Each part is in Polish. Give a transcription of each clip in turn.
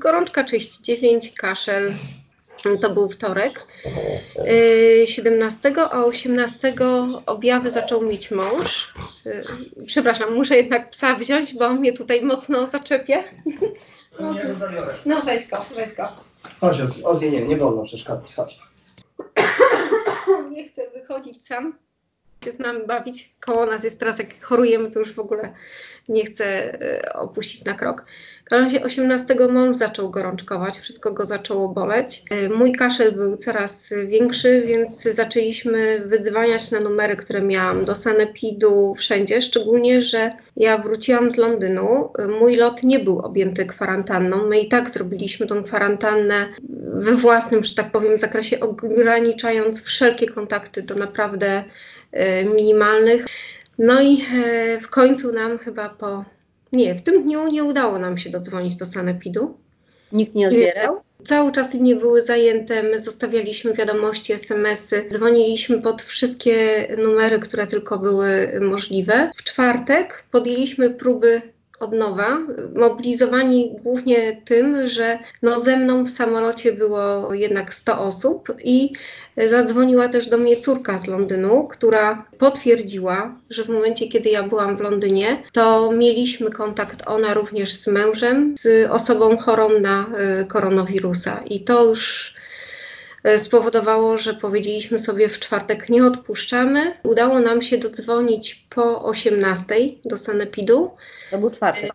Gorączka 39, kaszel. To był wtorek. Yy, 17, a 18 objawy zaczął mieć mąż. Yy, Przepraszam, muszę jednak psa wziąć, bo on mnie tutaj mocno nie zabiorę. No weź go, weź go. Chodź, Ozzy, nie, nie wolno przeszkadzać, chodź. Nie chcę wychodzić sam, się z nami bawić. Koło nas jest teraz, jak chorujemy, to już w ogóle nie chcę e, opuścić na krok. W razie 18 mąż zaczął gorączkować, wszystko go zaczęło boleć. E, Mój kaszel był coraz większy, więc zaczęliśmy wydzwaniać na numery, które miałam do sanepidu, wszędzie. Szczególnie, że ja wróciłam z Londynu. E, Mój lot nie był objęty kwarantanną. My i tak zrobiliśmy tą kwarantannę we własnym, że tak powiem, zakresie, ograniczając wszelkie kontakty do naprawdę e, minimalnych. No i e, w końcu nam chyba po. Nie, w tym dniu nie udało nam się dodzwonić do sanepidu. Nikt nie odbierał? Cały czas linie były zajęte, my zostawialiśmy wiadomości, smsy, dzwoniliśmy pod wszystkie numery, które tylko były możliwe. W czwartek podjęliśmy próby od nowa, mobilizowani głównie tym, że no ze mną w samolocie było jednak 100 osób i zadzwoniła też do mnie córka z Londynu, która potwierdziła, że w momencie, kiedy ja byłam w Londynie, to mieliśmy kontakt ona również z mężem, z osobą chorą na y, koronawirusa. I to już spowodowało, że powiedzieliśmy sobie w czwartek nie odpuszczamy. Udało nam się dodzwonić po 18 do Sanepidu. To był czwartek.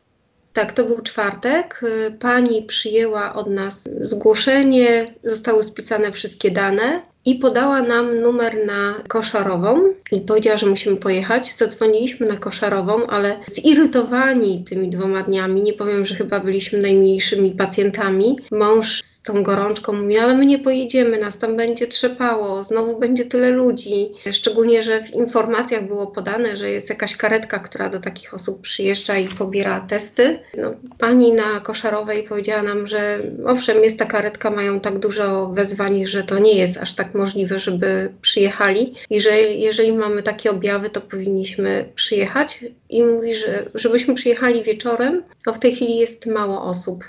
Tak, to był czwartek. Y, Pani przyjęła od nas zgłoszenie, zostały spisane wszystkie dane i podała nam numer na koszarową i powiedziała, że musimy pojechać. Zadzwoniliśmy na koszarową, ale zirytowani tymi dwoma dniami, nie powiem, że chyba byliśmy najmniejszymi pacjentami, mąż tą gorączką mówi, ale my nie pojedziemy, nas tam będzie trzepało, znowu będzie tyle ludzi. Szczególnie, że w informacjach było podane, że jest jakaś karetka, która do takich osób przyjeżdża i pobiera testy. No, pani na koszarowej powiedziała nam, że owszem, jest ta karetka, mają tak dużo wezwań, że to nie jest aż tak możliwe, żeby przyjechali i że jeżeli mamy takie objawy, to powinniśmy przyjechać. I mówi, że żebyśmy przyjechali wieczorem, bo w tej chwili jest mało osób.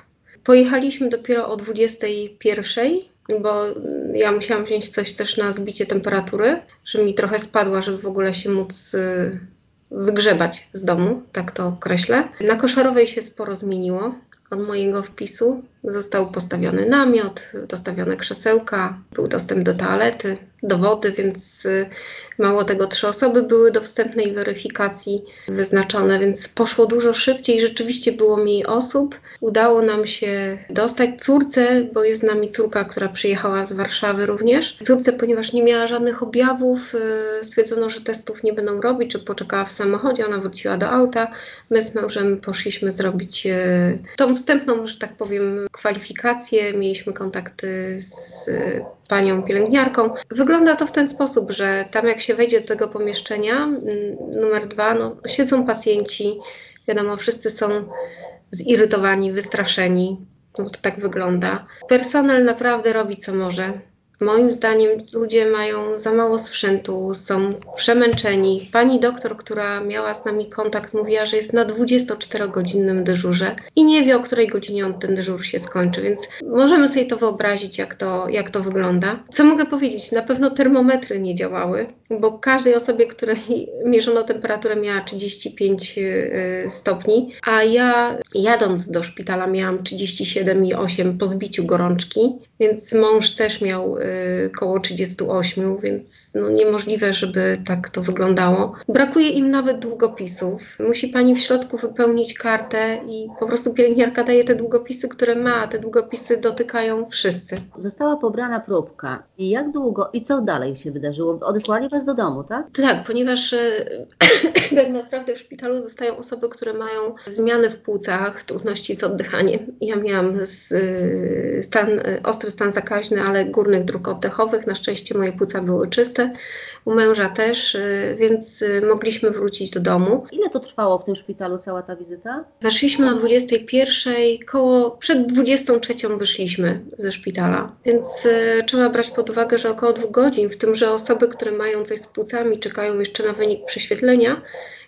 Pojechaliśmy dopiero o 21, bo ja musiałam wziąć coś też na zbicie temperatury, żeby mi trochę spadła, żeby w ogóle się móc y, wygrzebać z domu, tak to określę. Na koszarowej się sporo zmieniło. Od mojego wpisu został postawiony namiot, dostawione krzesełka, był dostęp do toalety, do wody, więc y, mało tego, trzy osoby były do wstępnej weryfikacji wyznaczone, więc poszło dużo szybciej. Rzeczywiście było mniej osób. Udało nam się dostać córce, bo jest z nami córka, która przyjechała z Warszawy również. Córce, ponieważ nie miała żadnych objawów, y, stwierdzono, że testów nie będą robić, czy poczekała w samochodzie, ona wróciła do auta. My z mężem poszliśmy zrobić y, tą wstępną, że tak powiem, kwalifikację. Mieliśmy kontakty z y, panią pielęgniarką. Wygląda to w ten sposób, że tam jak się wejdzie do tego pomieszczenia, numer dwa, no, siedzą pacjenci, wiadomo, wszyscy są zirytowani, wystraszeni. No to tak wygląda. Personel naprawdę robi co może. Moim zdaniem ludzie mają za mało sprzętu, są przemęczeni. Pani doktor, która miała z nami kontakt, mówiła, że jest na 24-godzinnym dyżurze i nie wie, o której godzinie on ten dyżur się skończy, więc możemy sobie to wyobrazić, jak to, jak to wygląda. Co mogę powiedzieć? Na pewno termometry nie działały, bo każdej osobie, której mierzono temperaturę, miała 35 y, stopni, a ja jadąc do szpitala miałam 37,8 po zbiciu gorączki, więc mąż też miał y, koło 38, więc no niemożliwe, żeby tak to wyglądało. Brakuje im nawet długopisów. Musi pani w środku wypełnić kartę i po prostu pielęgniarka daje te długopisy, które ma, a te długopisy dotykają wszyscy. Została pobrana próbka. I jak długo i co dalej się wydarzyło? Odesłali was do domu, tak? Tak, ponieważ e, tak naprawdę w szpitalu zostają osoby, które mają zmiany w płucach, trudności z oddychaniem. Ja miałam z, e, stan, ostry stan zakaźny, ale górnych dróg dróg oddechowych. Na szczęście moje płuca były czyste, u męża też, y, więc y, mogliśmy wrócić do domu. Ile to trwało w tym szpitalu, cała ta wizyta? Weszliśmy o 21, koło przed 23 wyszliśmy ze szpitala, więc y, trzeba brać pod uwagę, że około dwóch godzin, w tym, że osoby, które mają coś z płucami, czekają jeszcze na wynik prześwietlenia.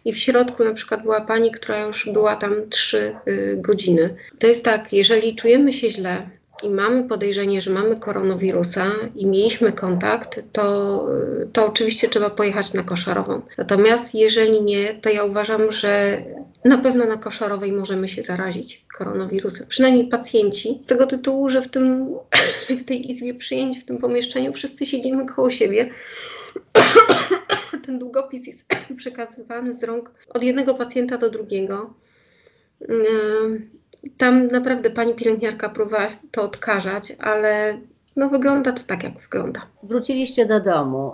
I w środku na przykład była pani, która już była tam 3 y, godziny. To jest tak, jeżeli czujemy się źle i mamy podejrzenie, że mamy koronawirusa i mieliśmy kontakt, to, to oczywiście trzeba pojechać na koszarową. Natomiast jeżeli nie, to ja uważam, że na pewno na koszarowej możemy się zarazić koronawirusem. Przynajmniej pacjenci. Z tego tytułu, że w, tym, w tej izbie przyjęć, w tym pomieszczeniu wszyscy siedzimy koło siebie. Ten długopis jest przekazywany z rąk od jednego pacjenta do drugiego. Tam naprawdę pani pielęgniarka próbowała to odkażać, ale no wygląda to tak, jak wygląda. Wróciliście do domu.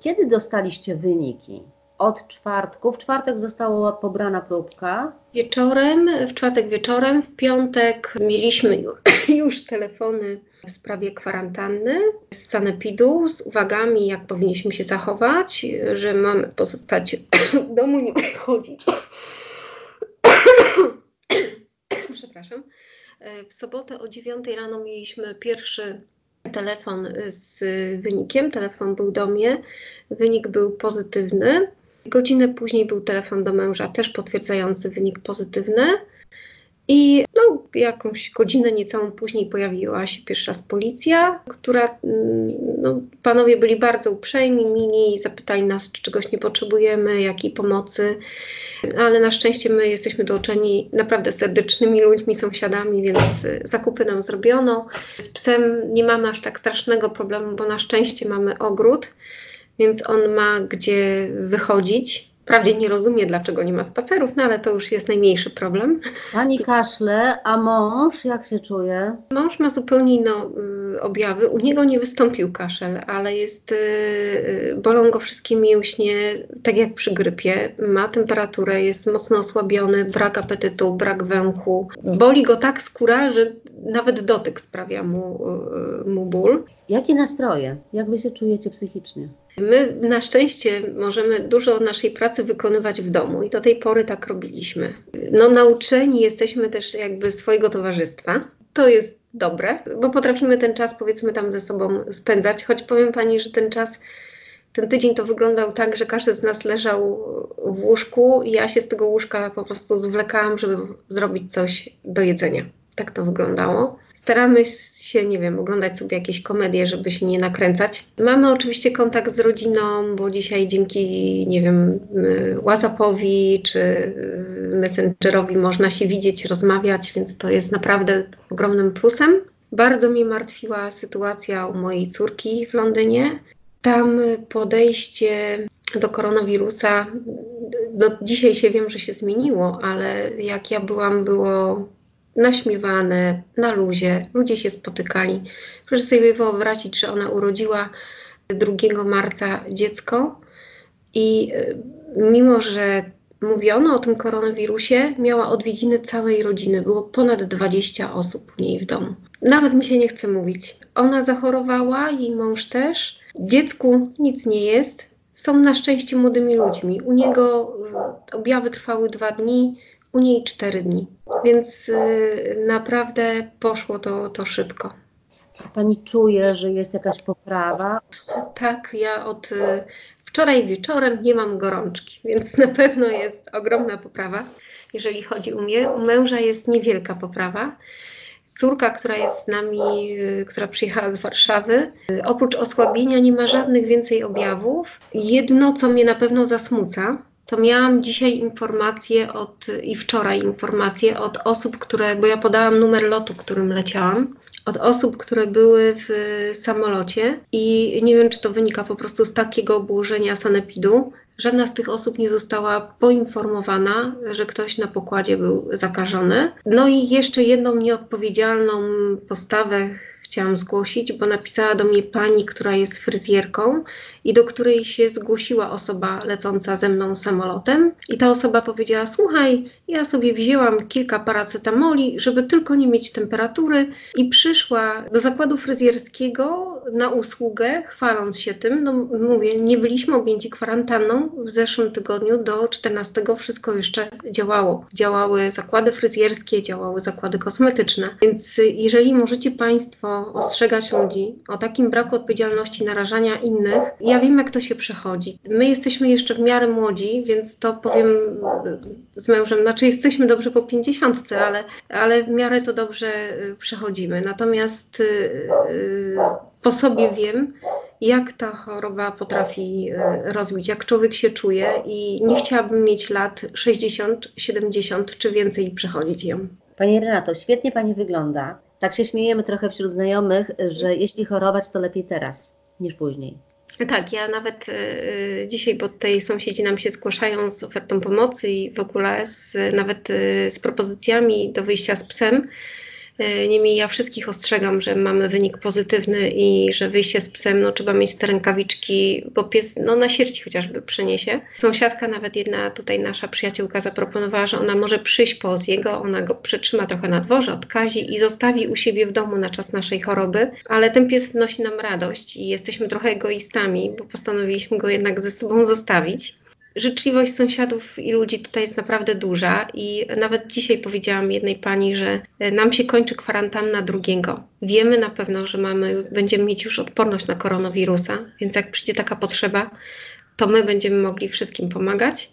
Kiedy dostaliście wyniki? Od czwartku. W czwartek została pobrana próbka. Wieczorem, w czwartek wieczorem, w piątek mieliśmy ju- już telefony w sprawie kwarantanny z sanepidu z uwagami, jak powinniśmy się zachować, że mamy pozostać w domu, nie wychodzić. Przepraszam. W sobotę o 9 rano mieliśmy pierwszy telefon z wynikiem. Telefon był do mnie. Wynik był pozytywny. Godzinę później był telefon do męża, też potwierdzający wynik pozytywny. I no, jakąś godzinę niecałą później pojawiła się pierwszy raz policja, która, mm, no, panowie byli bardzo uprzejmi, mili, zapytali nas, czy czegoś nie potrzebujemy, jakiej pomocy, ale na szczęście my jesteśmy dołączeni naprawdę serdecznymi ludźmi, sąsiadami, więc zakupy nam zrobiono. Z psem nie mamy aż tak strasznego problemu, bo na szczęście mamy ogród, więc on ma gdzie wychodzić. Wprawdzie nie rozumie, dlaczego nie ma spacerów, no ale to już jest najmniejszy problem. Pani kaszle, a mąż jak się czuje? Mąż ma zupełnie inne y, objawy. U niego nie wystąpił kaszel, ale jest, y, y, bolą go wszystkie mięśnie, tak jak przy grypie. Ma temperaturę, jest mocno osłabiony, brak apetytu, brak węchu. Boli go tak skóra, że nawet dotyk sprawia mu, mu ból. Jakie nastroje? Jak wy się czujecie psychicznie? My na szczęście możemy dużo naszej pracy wykonywać w domu i do tej pory tak robiliśmy. No nauczeni jesteśmy też jakby swojego towarzystwa. To jest dobre, bo potrafimy ten czas powiedzmy tam ze sobą spędzać, choć powiem Pani, że ten czas, ten tydzień to wyglądał tak, że każdy z nas leżał w łóżku i ja się z tego łóżka po prostu zwlekałam, żeby zrobić coś do jedzenia. Tak to wyglądało. Staramy się, nie wiem, oglądać sobie jakieś komedie, żeby się nie nakręcać. Mamy oczywiście kontakt z rodziną, bo dzisiaj dzięki, nie wiem, y, WhatsAppowi czy y, Messengerowi można się widzieć, rozmawiać, więc to jest naprawdę ogromnym plusem. Bardzo mnie martwiła sytuacja u mojej córki w Londynie. Tam podejście do koronawirusa, no dzisiaj się wiem, że się zmieniło, ale jak ja byłam, było naśmiewane, na luzie, ludzie się spotykali. Proszę sobie wyobrazić, że ona urodziła 2 marca dziecko i y, mimo, że mówiono o tym koronawirusie, miała odwiedziny całej rodziny. Było ponad 20 osób u niej w domu. Nawet mi się nie chce mówić. Ona zachorowała, jej mąż też. Dziecku nic nie jest. Są na szczęście młodymi ludźmi. U niego y, objawy trwały dwa dni, u niej cztery dni. Więc y, naprawdę poszło to, to szybko. A pani czuje, że jest jakaś poprawa? Tak, ja od y, wczoraj wieczorem nie mam gorączki, więc na pewno jest ogromna poprawa. Jeżeli chodzi o mnie, u męża jest niewielka poprawa. Córka, która jest z nami, y, która przyjechała z Warszawy, y, oprócz osłabienia nie ma żadnych więcej objawów. Jedno, co mnie na pewno zasmuca, to miałam dzisiaj informacje od, i wczoraj informacje od osób, które, bo ja podałam numer lotu, którym leciałam, od osób, które były w samolocie i nie wiem, czy to wynika po prostu z takiego obłożenia sanepidu. Żadna z tych osób nie została poinformowana, że ktoś na pokładzie był zakażony. No i jeszcze jedną nieodpowiedzialną postawę chciałam zgłosić, bo napisała do mnie pani, która jest fryzjerką i do której się zgłosiła osoba lecąca ze mną samolotem. I ta osoba powiedziała: Słuchaj, ja sobie wzięłam kilka paracetamoli, żeby tylko nie mieć temperatury, i przyszła do zakładu fryzjerskiego na usługę, chwaląc się tym. No mówię, nie byliśmy objęci kwarantanną. W zeszłym tygodniu do 14 wszystko jeszcze działało. Działały zakłady fryzjerskie, działały zakłady kosmetyczne. Więc y, jeżeli możecie Państwo ostrzegać ludzi o takim braku odpowiedzialności, narażania innych, ja wiem, jak to się przechodzi. My jesteśmy jeszcze w miarę młodzi, więc to powiem y, z mężem, znaczy jesteśmy dobrze po 50, ale, ale w miarę to dobrze y, przechodzimy. Natomiast y, y, po sobie wiem, jak ta choroba potrafi y, rozbić, jak człowiek się czuje i nie chciałabym mieć lat 60, 70 czy więcej i przechodzić ją. Pani Renato, świetnie Pani wygląda. Tak się śmiejemy trochę wśród znajomych, że jeśli chorować, to lepiej teraz niż później. Tak, ja nawet y, dzisiaj, bo tutaj sąsiedzi nam się zgłaszają z ofertą pomocy i w ogóle z, nawet y, z propozycjami do wyjścia z psem. Y, Niemniej ja wszystkich ostrzegam, że mamy wynik pozytywny i że wyjście z psem, no trzeba mieć te rękawiczki, bo pies no, na sierści chociażby przyniesie. Sąsiadka, nawet jedna tutaj nasza przyjaciółka zaproponowała, że ona może przyjść po Oziego, ona go przytrzyma trochę na dworze, odkazi i zostawi u siebie w domu na czas naszej choroby, ale ten pies wnosi nam radość i jesteśmy trochę egoistami, bo postanowiliśmy go jednak ze sobą zostawić. Życzliwość sąsiadów i ludzi tutaj jest naprawdę duża i nawet dzisiaj powiedziałam jednej pani, że e, nam się kończy kwarantanna drugiego. Wiemy na pewno, że mamy, będziemy mieć już odporność na koronawirusa, więc jak przyjdzie taka potrzeba, to my będziemy mogli wszystkim pomagać.